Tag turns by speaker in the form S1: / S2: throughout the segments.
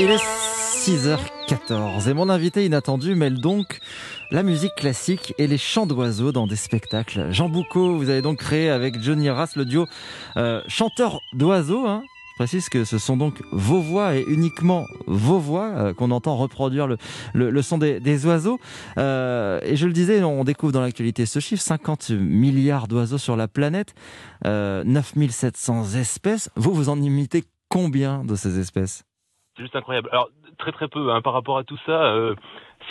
S1: Il est 6h14 et mon invité inattendu mêle donc la musique classique et les chants d'oiseaux dans des spectacles. Jean Boucaud, vous avez donc créé avec Johnny Rass le duo euh, chanteur d'oiseaux. Hein je précise que ce sont donc vos voix et uniquement vos voix euh, qu'on entend reproduire le, son des, oiseaux. Euh, et je le disais, on découvre dans l'actualité ce chiffre 50 milliards d'oiseaux sur la planète, euh, 9700 espèces. Vous, vous en imitez combien de ces espèces?
S2: C'est juste incroyable. Alors, très très peu hein, par rapport à tout ça. Euh,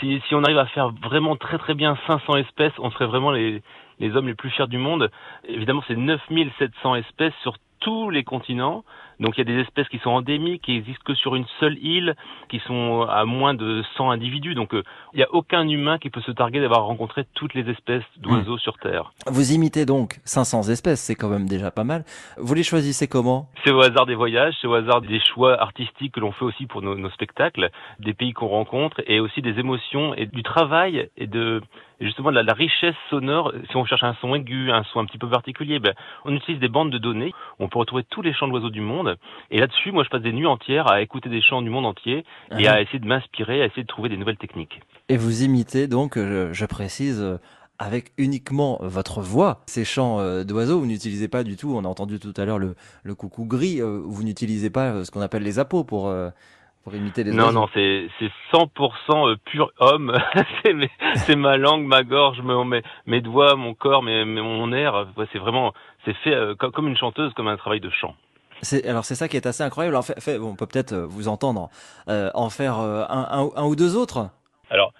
S2: si, si on arrive à faire vraiment très très bien 500 espèces, on serait vraiment les, les hommes les plus fiers du monde. Évidemment, c'est 9700 espèces sur tous les continents. Donc il y a des espèces qui sont endémiques, qui existent que sur une seule île, qui sont à moins de 100 individus. Donc euh, il n'y a aucun humain qui peut se targuer d'avoir rencontré toutes les espèces d'oiseaux mmh. sur Terre.
S1: Vous imitez donc 500 espèces, c'est quand même déjà pas mal. Vous les choisissez comment?
S2: C'est au hasard des voyages, c'est au hasard des choix artistiques que l'on fait aussi pour nos, nos spectacles, des pays qu'on rencontre et aussi des émotions et du travail et de et justement la, la, richesse sonore. Si on cherche un son aigu, un son un petit peu particulier, ben, on utilise des bandes de données. On peut retrouver tous les chants d'oiseaux du monde. Et là-dessus, moi, je passe des nuits entières à écouter des chants du monde entier et à essayer de m'inspirer, à essayer de trouver des nouvelles techniques.
S1: Et vous imitez donc, je, je précise, avec uniquement votre voix, ces chants euh, d'oiseaux, vous n'utilisez pas du tout, on a entendu tout à l'heure le, le coucou gris, euh, vous n'utilisez pas euh, ce qu'on appelle les appos pour, pour imiter les
S2: non,
S1: oiseaux.
S2: Non, c'est 100% pur homme. c'est ma langue, ma gorge, mes, mes doigts, mon corps, mes, mon air. C'est vraiment, c'est fait comme une chanteuse, comme un travail de chant.
S1: Alors c'est ça qui est assez incroyable. En fait, fait, on peut peut-être vous entendre euh, en faire un, un, un, ou deux autres.
S2: Alors.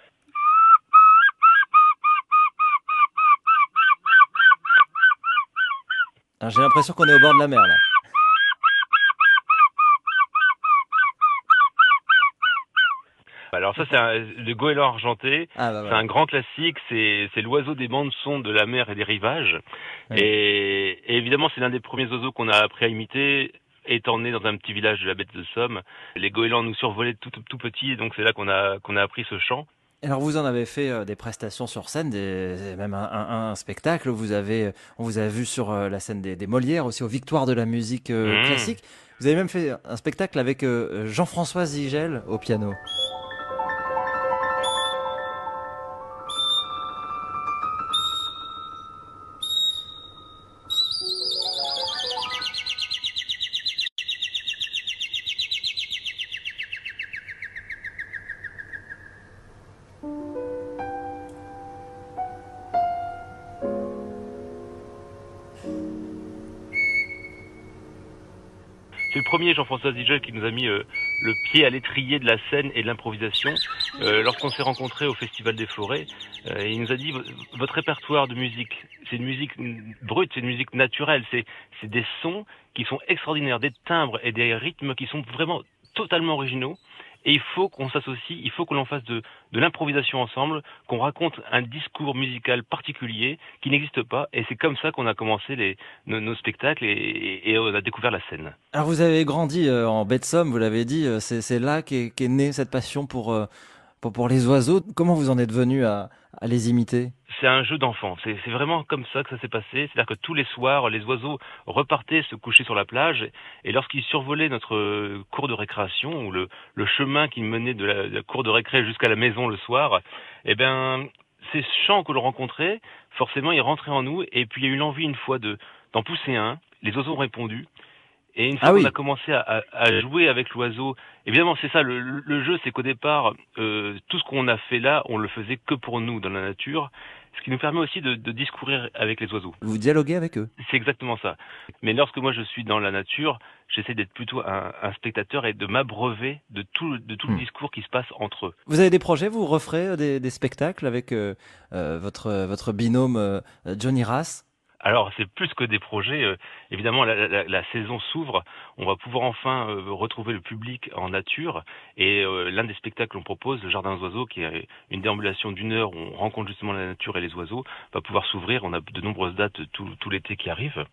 S1: J'ai l'impression qu'on est au bord de la mer là.
S2: Alors ça c'est le goéland argenté, ah bah c'est un grand classique, c'est l'oiseau des bandes son de la mer et des rivages. Ouais. Et, et, évidemment c'est l'un des premiers oiseaux qu'on a appris à imiter étant né dans un petit village de la baie de Somme. Les goélands nous survolaient tout, tout petits, et donc c'est là qu'on a, qu'on a appris ce chant.
S1: Alors vous en avez fait euh, des prestations sur scène, des, même un, un, un, spectacle. Vous avez, on vous a vu sur euh, la scène des, des Molières, aussi aux Victoires de la musique euh, mmh. classique. Vous avez même fait un spectacle avec Jean-François Zigel au piano.
S2: C'est le premier Jean-François Zigel qui nous a mis euh, le pied à l'étrier de la scène et de l'improvisation. Euh, Lorsqu'on s'est rencontrés au Festival des Forêts, euh, il nous a dit votre répertoire de musique, c'est une musique brute, c'est une musique naturelle, c'est des sons qui sont extraordinaires, des timbres et des rythmes qui sont vraiment totalement originaux. Et il faut qu'on s'associe, il faut que l'on fasse de, de l'improvisation ensemble, qu'on raconte un discours musical particulier qui n'existe pas. Et c'est comme ça qu'on a commencé nos, spectacles et, on a découvert la scène.
S1: Alors vous avez grandi euh, en baie de Somme, vous l'avez dit, euh, c'est là qu'est qu née cette passion pour, euh, pour, pour les oiseaux. Comment vous en êtes venu à les imiter?
S2: C'est un jeu d'enfant. C'est vraiment comme ça que ça s'est passé. C'est-à-dire que tous les soirs, les oiseaux repartaient se coucher sur la plage et lorsqu'ils survolaient notre cour de récréation ou le, chemin qui menait de la, cour de récré jusqu'à la maison le soir, eh bien, ces chants que l'on rencontrait, forcément, ils rentraient en nous et puis il y a eu l'envie une fois de d'en pousser un. Les oiseaux ont répondu. Et une fois ah qu'on oui. a commencé à, à, jouer avec l'oiseau, évidemment c'est ça, le, le jeu c'est qu'au départ, euh, tout ce qu'on a fait là, on le faisait que pour nous dans la nature, ce qui nous permet aussi de, de discourir avec les oiseaux.
S1: Vous dialoguez avec eux
S2: C'est exactement ça. Mais lorsque moi je suis dans la nature, j'essaie d'être plutôt un, un, spectateur et de m'abreuver de tout, de tout hmm. le discours qui se passe entre eux.
S1: Vous avez des projets, vous referez des, des spectacles avec euh, euh, votre, votre binôme euh, Johnny Rass
S2: alors c'est plus que des projets. Euh, évidemment, la, saison s'ouvre. On va pouvoir enfin euh, retrouver le public en nature. Et euh, l'un des spectacles qu'on propose, le Jardin aux oiseaux, qui est une déambulation d'une heure où on rencontre justement la nature et les oiseaux, va pouvoir s'ouvrir. On a de nombreuses dates tout, l'été qui arrive.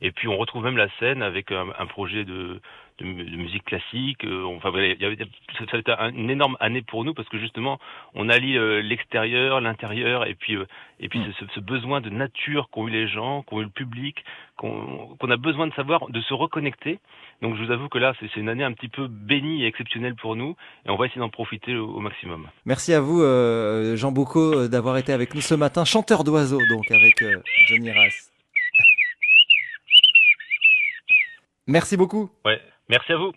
S2: Et puis on retrouve même la scène avec un projet de, de, musique classique. enfin, il y avait, ça a été une énorme année pour nous parce que justement, on allie l'extérieur, l'intérieur, et puis et puis mm. ce, ce, besoin de nature qu'ont eu les gens, qu'ont eu le public, qu'on a besoin de savoir, de se reconnecter. Donc je vous avoue que là, c'est une année un petit peu bénie et exceptionnelle pour nous, et on va essayer d'en profiter au, maximum.
S1: Merci à vous, euh, Jean Boucaud, euh, d'avoir été avec nous ce matin, chanteur d'oiseaux, donc avec euh, Johnny Rass. Merci beaucoup.
S2: Ouais, merci à vous.